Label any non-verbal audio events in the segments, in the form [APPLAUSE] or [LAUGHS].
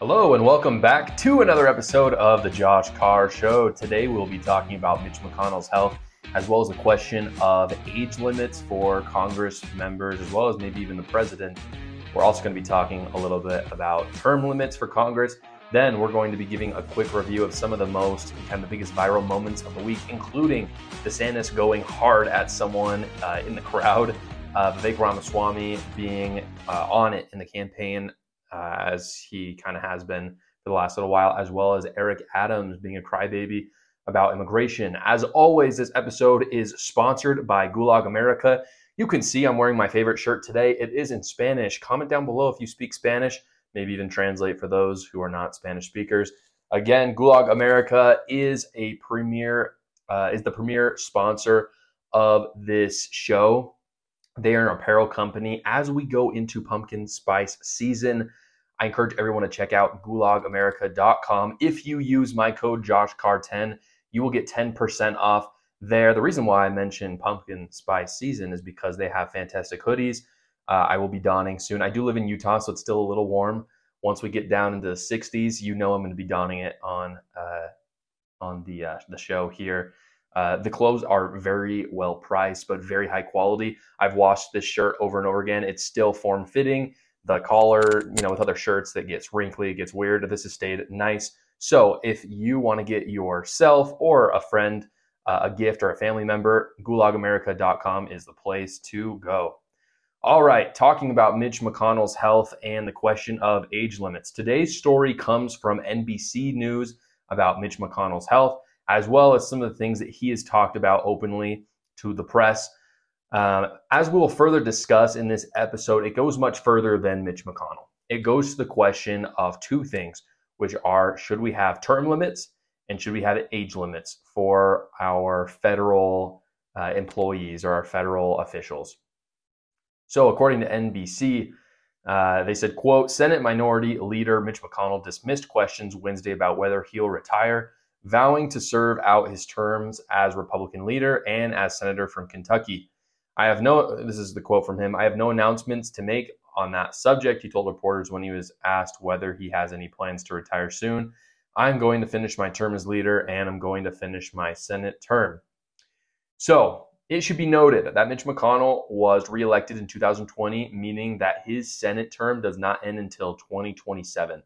Hello, and welcome back to another episode of the Josh Carr Show. Today, we'll be talking about Mitch McConnell's health, as well as the question of age limits for Congress members, as well as maybe even the president. We're also going to be talking a little bit about term limits for Congress. Then, we're going to be giving a quick review of some of the most kind of the biggest viral moments of the week, including DeSantis going hard at someone uh, in the crowd, uh, Vivek Ramaswamy being uh, on it in the campaign uh, as he kind of has been for the last little while, as well as Eric Adams being a crybaby about immigration. As always, this episode is sponsored by Gulag America. You can see I'm wearing my favorite shirt today. It is in Spanish. Comment down below if you speak Spanish, maybe even translate for those who are not Spanish speakers. Again, Gulag America is a premier uh, is the premier sponsor of this show. They are an apparel company. As we go into pumpkin spice season, I encourage everyone to check out gulagamerica.com. If you use my code JoshCarr10, you will get 10% off there. The reason why I mentioned pumpkin spice season is because they have fantastic hoodies. Uh, I will be donning soon. I do live in Utah, so it's still a little warm. Once we get down into the 60s, you know I'm going to be donning it on uh, on the uh, the show here. Uh, the clothes are very well priced, but very high quality. I've washed this shirt over and over again. It's still form fitting. The collar, you know, with other shirts that gets wrinkly, it gets weird. This has stayed nice. So if you want to get yourself or a friend uh, a gift or a family member, gulagamerica.com is the place to go. All right, talking about Mitch McConnell's health and the question of age limits. Today's story comes from NBC News about Mitch McConnell's health as well as some of the things that he has talked about openly to the press. Um, as we will further discuss in this episode, it goes much further than Mitch McConnell. It goes to the question of two things, which are should we have term limits and should we have age limits for our federal uh, employees or our federal officials? So, according to NBC, uh, they said, quote, Senate Minority Leader Mitch McConnell dismissed questions Wednesday about whether he'll retire vowing to serve out his terms as Republican leader and as senator from Kentucky. I have no, this is the quote from him, I have no announcements to make on that subject, he told reporters when he was asked whether he has any plans to retire soon. I'm going to finish my term as leader and I'm going to finish my Senate term. So it should be noted that Mitch McConnell was reelected in 2020, meaning that his Senate term does not end until 2027.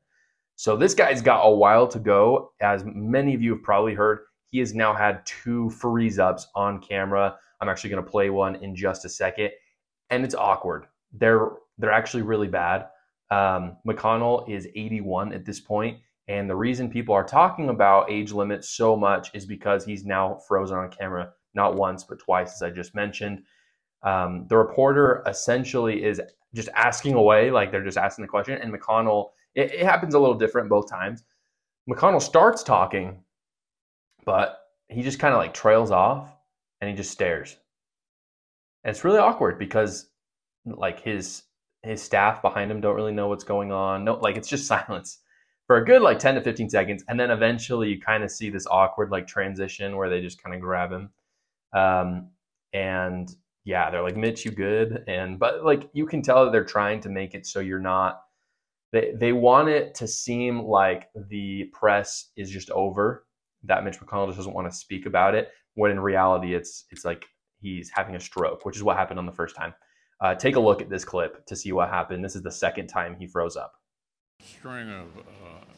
So this guy's got a while to go. As many of you have probably heard, he has now had two freeze ups on camera. I'm actually going to play one in just a second, and it's awkward. They're they're actually really bad. Um, McConnell is 81 at this point, and the reason people are talking about age limits so much is because he's now frozen on camera, not once but twice, as I just mentioned. Um, the reporter essentially is just asking away, like they're just asking the question, and McConnell it, it happens a little different both times. McConnell starts talking, but he just kind of like trails off and he just stares. And it's really awkward because like his his staff behind him don't really know what's going on. No, like it's just [LAUGHS] silence for a good like 10 to 15 seconds. And then eventually you kind of see this awkward like transition where they just kind of grab him. Um, and yeah, they're like, Mitch, you good? And but like you can tell that they're trying to make it so you're not they they want it to seem like the press is just over that Mitch McConnell just doesn't want to speak about it when in reality it's it's like he's having a stroke which is what happened on the first time. Uh, take a look at this clip to see what happened. This is the second time he froze up. String of uh,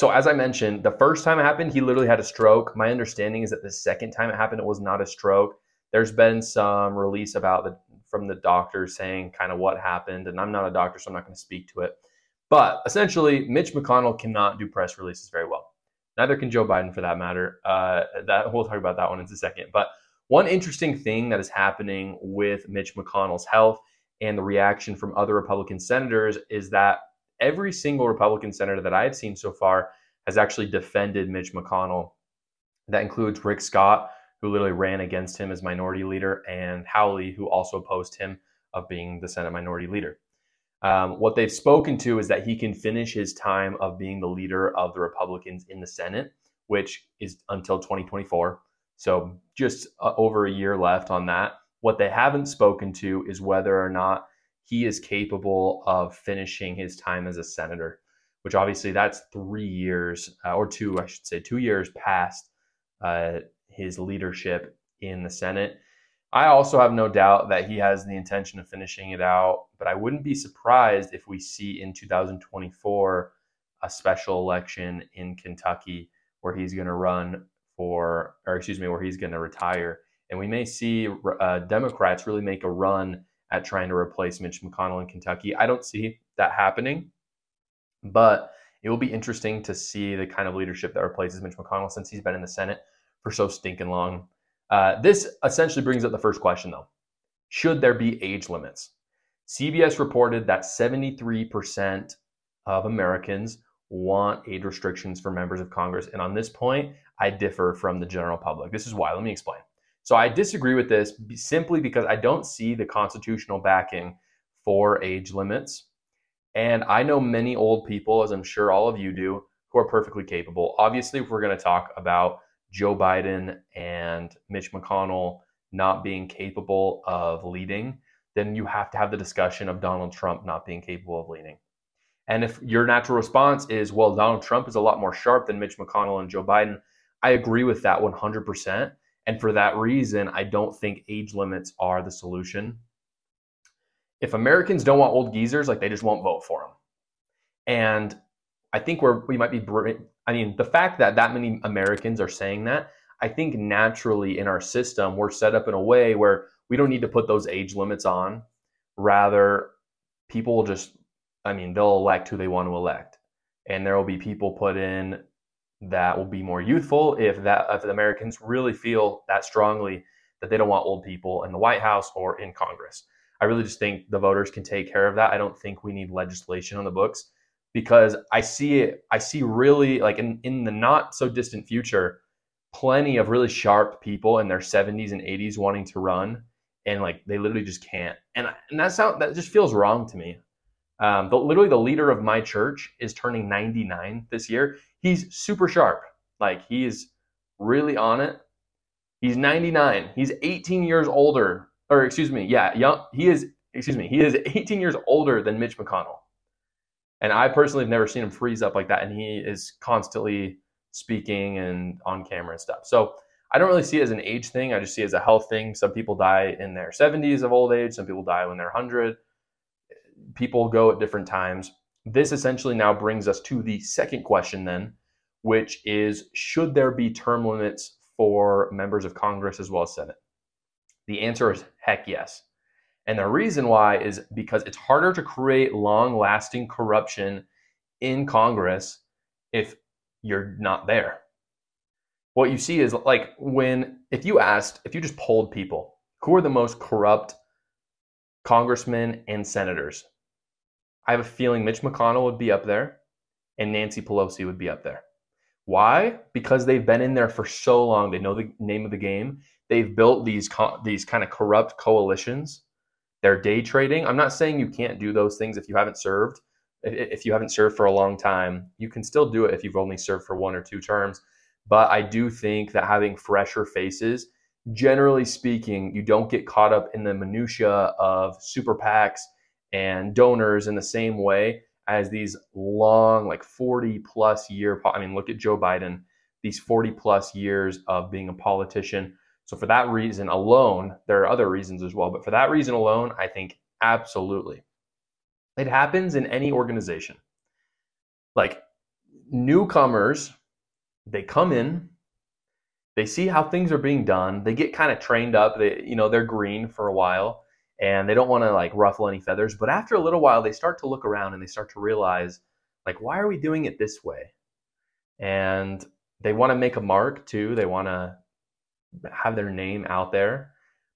So as I mentioned, the first time it happened, he literally had a stroke. My understanding is that the second time it happened, it was not a stroke. There's been some release about the from the doctor saying kind of what happened, and I'm not a doctor, so I'm not going to speak to it. But essentially, Mitch McConnell cannot do press releases very well. Neither can Joe Biden, for that matter. Uh, that we'll talk about that one in a second. But one interesting thing that is happening with Mitch McConnell's health and the reaction from other Republican senators is that every single Republican senator that I've seen so far has actually defended Mitch McConnell. That includes Rick Scott, who literally ran against him as minority leader, and Hawley, who also opposed him of being the Senate Minority Leader. Um, what they've spoken to is that he can finish his time of being the leader of the Republicans in the Senate, which is until 2024. So just uh, over a year left on that. What they haven't spoken to is whether or not he is capable of finishing his time as a senator, which obviously that's three years uh, or two, I should say, two years past uh, his leadership in the Senate. I also have no doubt that he has the intention of finishing it out, but I wouldn't be surprised if we see in 2024 a special election in Kentucky where he's going to run for, or excuse me, where he's going to retire. And we may see uh, Democrats really make a run at trying to replace Mitch McConnell in Kentucky. I don't see that happening, but it will be interesting to see the kind of leadership that replaces Mitch McConnell since he's been in the Senate for so stinking long. Uh, this essentially brings up the first question, though. Should there be age limits? CBS reported that 73% of Americans want age restrictions for members of Congress. And on this point, I differ from the general public. This is why. Let me explain. So I disagree with this simply because I don't see the constitutional backing for age limits. And I know many old people, as I'm sure all of you do, who are perfectly capable. Obviously, if we're going to talk about Joe Biden and Mitch McConnell not being capable of leading, then you have to have the discussion of Donald Trump not being capable of leading. And if your natural response is, well, Donald Trump is a lot more sharp than Mitch McConnell and Joe Biden, I agree with that 100%. And for that reason, I don't think age limits are the solution. If Americans don't want old geezers, like they just won't vote for them. And I think we're, we might be I mean, the fact that that many Americans are saying that, I think naturally in our system, we're set up in a way where we don't need to put those age limits on. Rather, people will just, I mean, they'll elect who they want to elect. And there will be people put in that will be more youthful if that if the Americans really feel that strongly that they don't want old people in the White House or in Congress. I really just think the voters can take care of that. I don't think we need legislation on the books because I see it, I see really like in, in the not so distant future, plenty of really sharp people in their 70s and 80s wanting to run and like they literally just can't. And, and that sound that just feels wrong to me. Um, but literally the leader of my church is turning 99 this year. He's super sharp. Like he is really on it. He's 99. He's 18 years older, or excuse me, yeah, young. He is, excuse me, he is [LAUGHS] 18 years older than Mitch McConnell. And I personally have never seen him freeze up like that. And he is constantly speaking and on camera and stuff. So I don't really see it as an age thing. I just see it as a health thing. Some people die in their 70s of old age, some people die when they're 100. People go at different times. This essentially now brings us to the second question, then, which is Should there be term limits for members of Congress as well as Senate? The answer is heck yes. And the reason why is because it's harder to create long lasting corruption in Congress if you're not there. What you see is like when, if you asked, if you just polled people, who are the most corrupt congressmen and senators? I have a feeling Mitch McConnell would be up there and Nancy Pelosi would be up there. Why? Because they've been in there for so long. They know the name of the game. They've built these these kind of corrupt coalitions they're day trading. I'm not saying you can't do those things if you haven't served. If you haven't served for a long time, you can still do it if you've only served for one or two terms. But I do think that having fresher faces, generally speaking, you don't get caught up in the minutia of super PACs and donors in the same way as these long, like 40 plus year. I mean, look at Joe Biden, these 40 plus years of being a politician so for that reason alone, there are other reasons as well, but for that reason alone, I think absolutely. It happens in any organization. Like newcomers, they come in, they see how things are being done, they get kind of trained up, they you know, they're green for a while and they don't want to like ruffle any feathers, but after a little while they start to look around and they start to realize like why are we doing it this way? And they want to make a mark too. They want to have their name out there.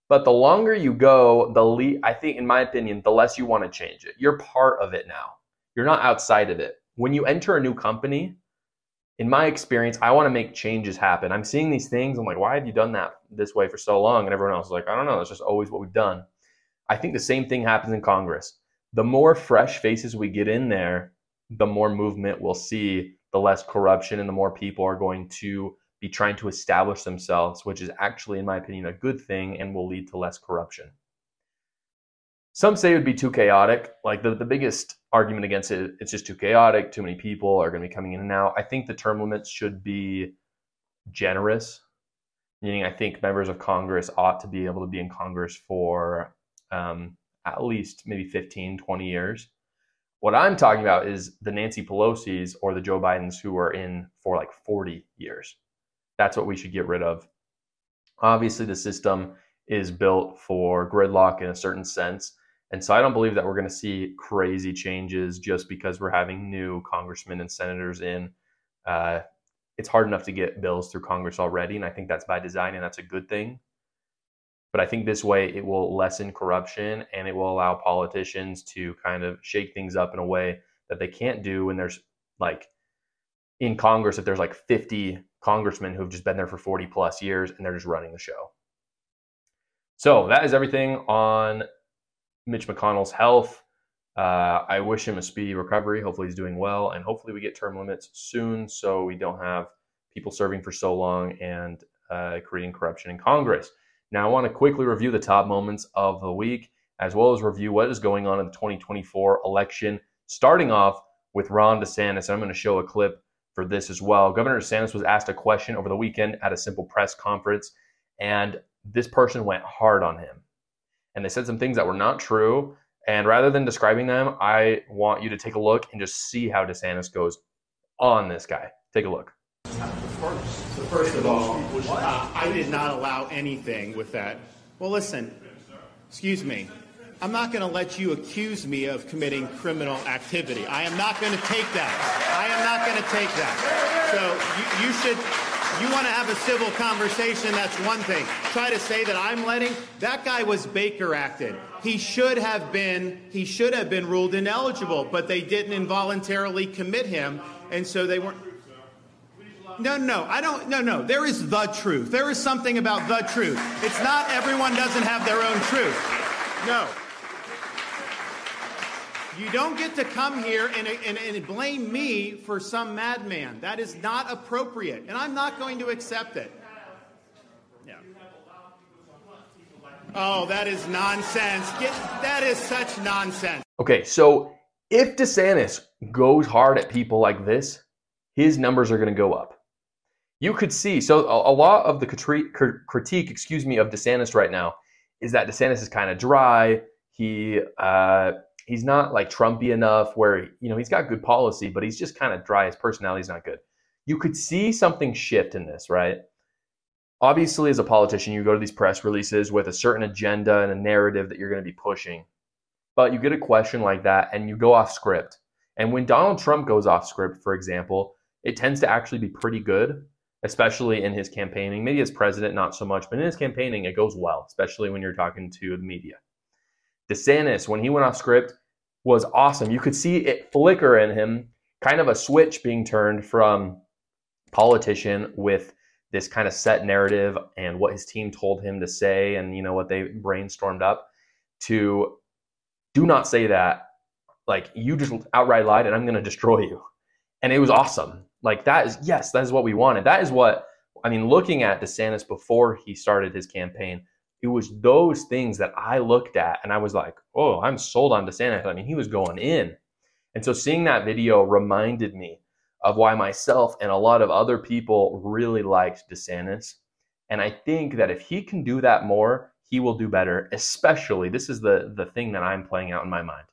But the longer you go, the le- I think, in my opinion, the less you want to change it. You're part of it now. You're not outside of it. When you enter a new company, in my experience, I want to make changes happen. I'm seeing these things. I'm like, why have you done that this way for so long? And everyone else is like, I don't know. It's just always what we've done. I think the same thing happens in Congress. The more fresh faces we get in there, the more movement we'll see, the less corruption, and the more people are going to be trying to establish themselves, which is actually, in my opinion, a good thing and will lead to less corruption. Some say it would be too chaotic. Like the, the biggest argument against it, it's just too chaotic. Too many people are going to be coming in and out. I think the term limits should be generous, meaning I think members of Congress ought to be able to be in Congress for um, at least maybe 15, 20 years. What I'm talking about is the Nancy Pelosi's or the Joe Bidens who are in for like 40 years. That's what we should get rid of. Obviously, the system is built for gridlock in a certain sense. And so I don't believe that we're going to see crazy changes just because we're having new congressmen and senators in. Uh, it's hard enough to get bills through Congress already, and I think that's by design, and that's a good thing. But I think this way it will lessen corruption and it will allow politicians to kind of shake things up in a way that they can't do when there's like in Congress, if there's like 50 congressmen who've just been there for 40 plus years and they're just running the show. So that is everything on Mitch McConnell's health. Uh, I wish him a speedy recovery. Hopefully, he's doing well, and hopefully, we get term limits soon so we don't have people serving for so long and uh, creating corruption in Congress. Now, I want to quickly review the top moments of the week, as well as review what is going on in the 2024 election, starting off with Ron DeSantis. I'm going to show a clip for this as well. Governor DeSantis was asked a question over the weekend at a simple press conference, and this person went hard on him and they said some things that were not true. And rather than describing them, I want you to take a look and just see how DeSantis goes on this guy. Take a look. First, of all, uh, I did not allow anything with that. Well, listen, excuse me. I'm not going to let you accuse me of committing criminal activity. I am not going to take that. I am not going to take that. So you, you should you want to have a civil conversation, that's one thing. Try to say that I'm letting that guy was Baker acted. He should have been he should have been ruled ineligible, but they didn't involuntarily commit him, and so they weren't no, no, I don't. No, no. There is the truth. There is something about the truth. It's not everyone doesn't have their own truth. No. You don't get to come here and, and, and, blame me for some madman. That is not appropriate, and I'm not going to accept it. Yeah. Oh, that is nonsense. Get, that is such nonsense. Okay, so if DeSantis goes hard at people like this, his numbers are going to go up. You could see, so a, a lot of the critique, excuse me, of DeSantis right now is that DeSantis is kind of dry. He, uh, he's not like Trumpy enough where you know he's got good policy, but he's just kind of dry. His personality's not good. You could see something shift in this, right? Obviously, as a politician, you go to these press releases with a certain agenda and a narrative that you're going to be pushing. But you get a question like that and you go off script. And when Donald Trump goes off script, for example, it tends to actually be pretty good, especially in his campaigning. Maybe as president, not so much, but in his campaigning, it goes well, especially when you're talking to the media. DeSantis, when he went off script, was awesome. You could see it flicker in him, kind of a switch being turned from politician with this kind of set narrative and what his team told him to say and you know what they brainstormed up to do not say that like you just outright lied and i'm going to destroy you and it was awesome like that is yes that is what we wanted that is what i mean looking at desantis before he started his campaign it was those things that I looked at and I was like, oh, I'm sold on DeSantis. I mean, he was going in. And so seeing that video reminded me of why myself and a lot of other people really liked DeSantis. And I think that if he can do that more, he will do better, especially this is the, the thing that I'm playing out in my mind.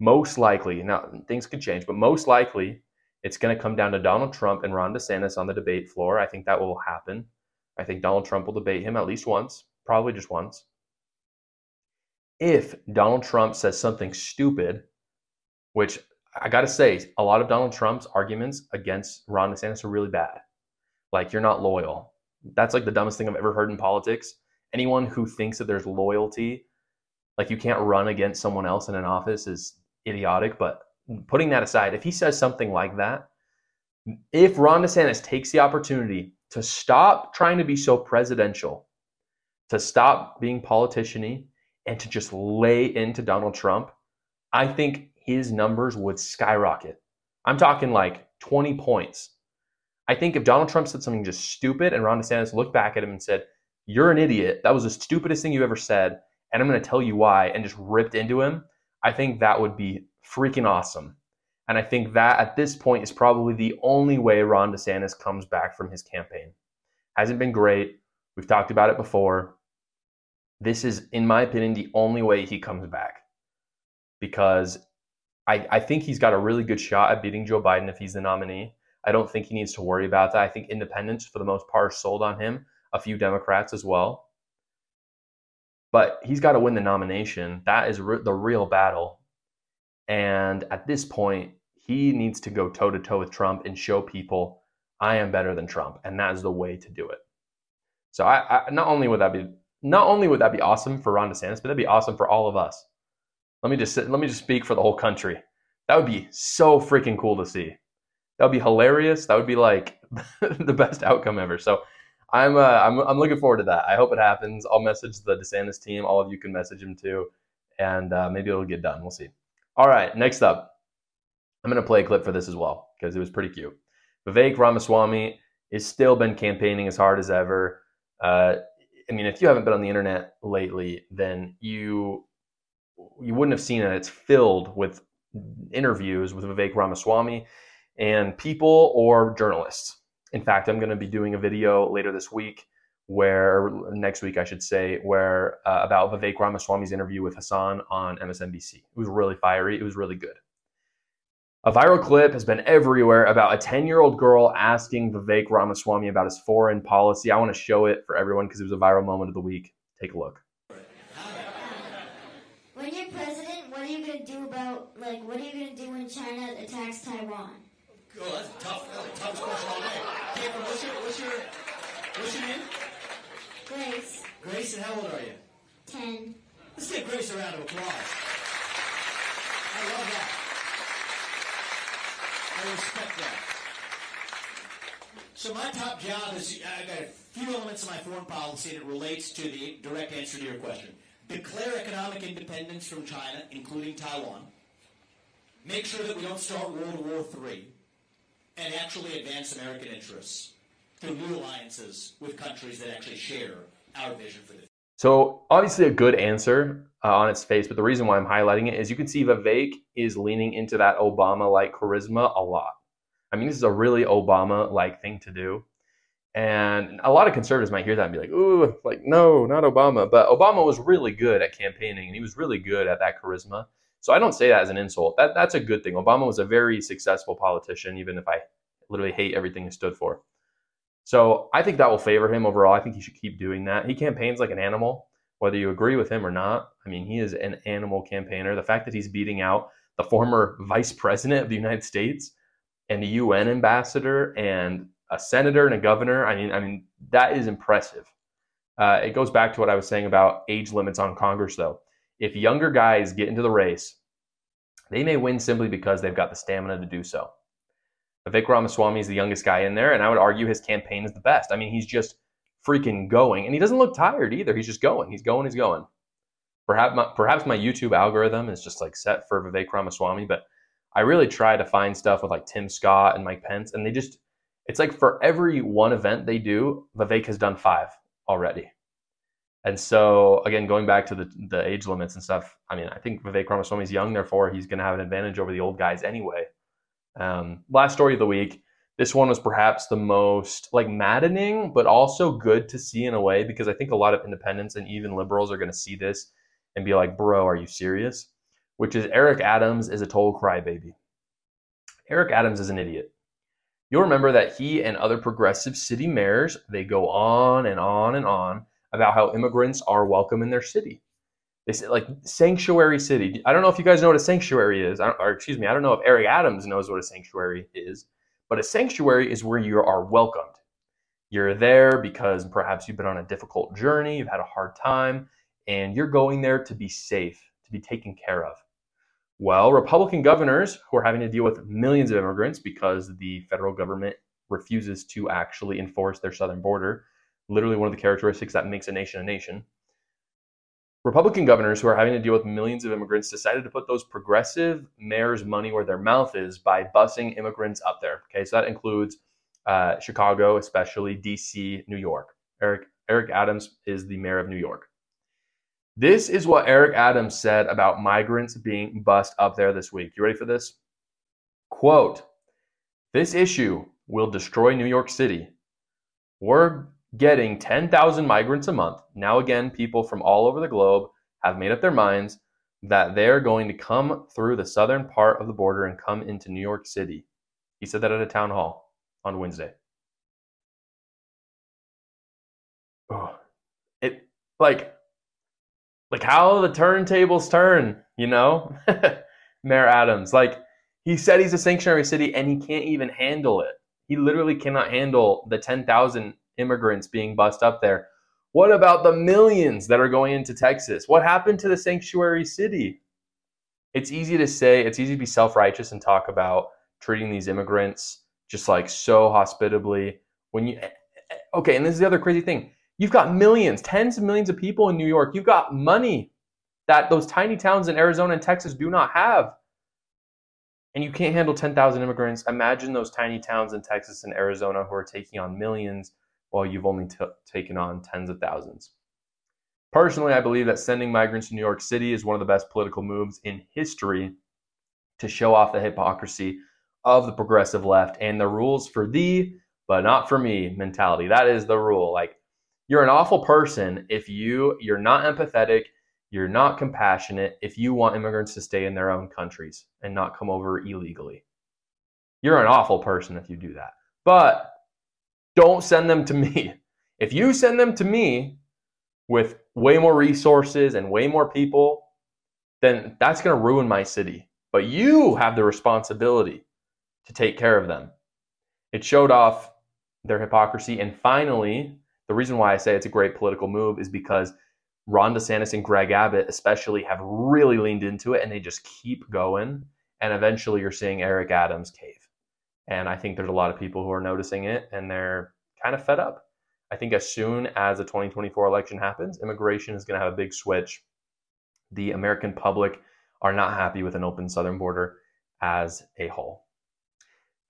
Most likely, now things could change, but most likely it's going to come down to Donald Trump and Ron DeSantis on the debate floor. I think that will happen. I think Donald Trump will debate him at least once probably just once. If Donald Trump says something stupid, which I got to say, a lot of Donald Trump's arguments against Ron DeSantis are really bad. Like, you're not loyal. That's like the dumbest thing I've ever heard in politics. Anyone who thinks that there's loyalty, like you can't run against someone else in an office, is idiotic. But putting that aside, if he says something like that, if Ron DeSantis takes the opportunity to stop trying to be so presidential to stop being politiciany and to just lay into Donald Trump, I think his numbers would skyrocket. I'm talking like 20 points. I think if Donald Trump said something just stupid and Ron DeSantis looked back at him and said, You're an idiot, that was the stupidest thing you ever said, and I'm going to tell you why, and just ripped into him, I think that would be freaking awesome. And I think that at this point is probably the only way Ron DeSantis comes back from his campaign. Hasn't been great. We've talked about it before. This is, in my opinion, the only way he comes back because I, I think he's got a really good shot at beating Joe Biden if he's the nominee. I don't think he needs to worry about that. I think independents, for the most part, are sold on him, a few Democrats as well. But he's got to win the nomination. That is re- the real battle. And at this point, he needs to go toe to toe with Trump and show people I am better than Trump, and that is the way to do it. So I, I not only would that be not only would that be awesome for Ron DeSantis, but that'd be awesome for all of us. Let me just let me just speak for the whole country. That would be so freaking cool to see. That would be hilarious. That would be like [LAUGHS] the best outcome ever. So I'm, uh, I'm I'm looking forward to that. I hope it happens. I'll message the DeSantis team. All of you can message him too, and uh, maybe it'll get done. We'll see. All right, next up, I'm gonna play a clip for this as well because it was pretty cute. Vivek Ramaswamy has still been campaigning as hard as ever. Uh, I mean, if you haven't been on the internet lately, then you you wouldn't have seen it. It's filled with interviews with Vivek Ramaswamy and people or journalists. In fact, I'm going to be doing a video later this week, where next week I should say, where uh, about Vivek Ramaswamy's interview with Hasan on MSNBC. It was really fiery. It was really good. A viral clip has been everywhere about a 10 year old girl asking Vivek Ramaswamy about his foreign policy. I want to show it for everyone because it was a viral moment of the week. Take a look. When you're president, what are you going to do about, like, what are you going to do when China attacks Taiwan? Oh, that's tough, that's the toughest question all day. Cameron, what's your, what's your, what's your name? Grace, Grace, and how old are you? 10. Let's give Grace a round of applause. I love that. I respect that. So my top job is I've got a few elements of my foreign policy that relates to the direct answer to your question. Declare economic independence from China, including Taiwan. Make sure that we don't start World War III. And actually advance American interests through new alliances with countries that actually share our vision for the future. So, obviously, a good answer uh, on its face, but the reason why I'm highlighting it is you can see Vivek is leaning into that Obama like charisma a lot. I mean, this is a really Obama like thing to do. And a lot of conservatives might hear that and be like, ooh, like, no, not Obama. But Obama was really good at campaigning and he was really good at that charisma. So I don't say that as an insult. That, that's a good thing. Obama was a very successful politician, even if I literally hate everything he stood for. So I think that will favor him overall. I think he should keep doing that. He campaigns like an animal, whether you agree with him or not. I mean, he is an animal campaigner. The fact that he's beating out the former vice president of the United States and the UN ambassador and a senator and a governor, I mean, I mean that is impressive. Uh, it goes back to what I was saying about age limits on Congress, though. If younger guys get into the race, they may win simply because they've got the stamina to do so. Vivek Ramaswamy is the youngest guy in there, and I would argue his campaign is the best. I mean, he's just freaking going, and he doesn't look tired either. He's just going. He's going. He's going. Perhaps my, perhaps my YouTube algorithm is just like set for Vivek Ramaswamy, but I really try to find stuff with like Tim Scott and Mike Pence, and they just it's like for every one event they do, Vivek has done five already. And so again, going back to the the age limits and stuff, I mean, I think Vivek Ramaswamy is young, therefore he's going to have an advantage over the old guys anyway. Um, last story of the week. This one was perhaps the most like maddening, but also good to see in a way because I think a lot of independents and even liberals are going to see this and be like, "Bro, are you serious?" Which is Eric Adams is a total crybaby. Eric Adams is an idiot. You'll remember that he and other progressive city mayors they go on and on and on about how immigrants are welcome in their city. They say like sanctuary city. I don't know if you guys know what a sanctuary is, or excuse me, I don't know if Eric Adams knows what a sanctuary is, but a sanctuary is where you are welcomed. You're there because perhaps you've been on a difficult journey, you've had a hard time, and you're going there to be safe, to be taken care of. Well, Republican governors who are having to deal with millions of immigrants because the federal government refuses to actually enforce their southern border, literally one of the characteristics that makes a nation a nation Republican governors who are having to deal with millions of immigrants decided to put those progressive mayors' money where their mouth is by busing immigrants up there. Okay, so that includes uh, Chicago, especially DC, New York. Eric Eric Adams is the mayor of New York. This is what Eric Adams said about migrants being bussed up there this week. You ready for this? Quote: This issue will destroy New York City. We're getting 10,000 migrants a month. Now, again, people from all over the globe have made up their minds that they're going to come through the southern part of the border and come into New York City. He said that at a town hall on Wednesday. Oh, it like like how the turntables turn, you know? [LAUGHS] Mayor Adams, like he said he's a sanctuary city and he can't even handle it. He literally cannot handle the 10,000 immigrants being bussed up there. What about the millions that are going into Texas? What happened to the sanctuary city? It's easy to say, it's easy to be self righteous and talk about treating these immigrants just like so hospitably. When you, okay, and this is the other crazy thing you've got millions, tens of millions of people in New York. You've got money that those tiny towns in Arizona and Texas do not have. And you can't handle 10,000 immigrants. Imagine those tiny towns in Texas and Arizona who are taking on millions while you've only t- taken on tens of thousands. Personally, I believe that sending migrants to New York City is one of the best political moves in history to show off the hypocrisy of the progressive left and the rules for thee, but not for me mentality. That is the rule. Like, you're an awful person if you you're not empathetic, you're not compassionate if you want immigrants to stay in their own countries and not come over illegally. You're an awful person if you do that. But don't send them to me. If you send them to me with way more resources and way more people, then that's going to ruin my city. But you have the responsibility to take care of them. It showed off their hypocrisy. And finally, the reason why I say it's a great political move is because Ron DeSantis and Greg Abbott, especially, have really leaned into it and they just keep going. And eventually, you're seeing Eric Adams cave. And I think there's a lot of people who are noticing it and they're kind of fed up. I think as soon as the 2024 election happens, immigration is going to have a big switch. The American public are not happy with an open southern border as a whole.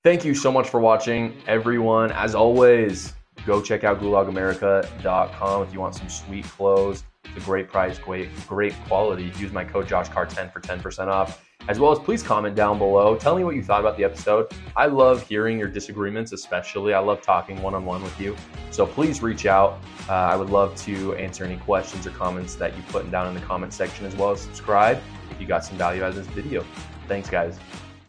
Thank you so much for watching, everyone. As always, go check out gulagamerica.com if you want some sweet clothes. It's a great price, great, great quality. Use my code JoshCarr10 for 10% off as well as please comment down below. Tell me what you thought about the episode. I love hearing your disagreements, especially. I love talking one on one with you. So please reach out. Uh, I would love to answer any questions or comments that you put down in the comment section, as well as subscribe if you got some value out of this video. Thanks, guys.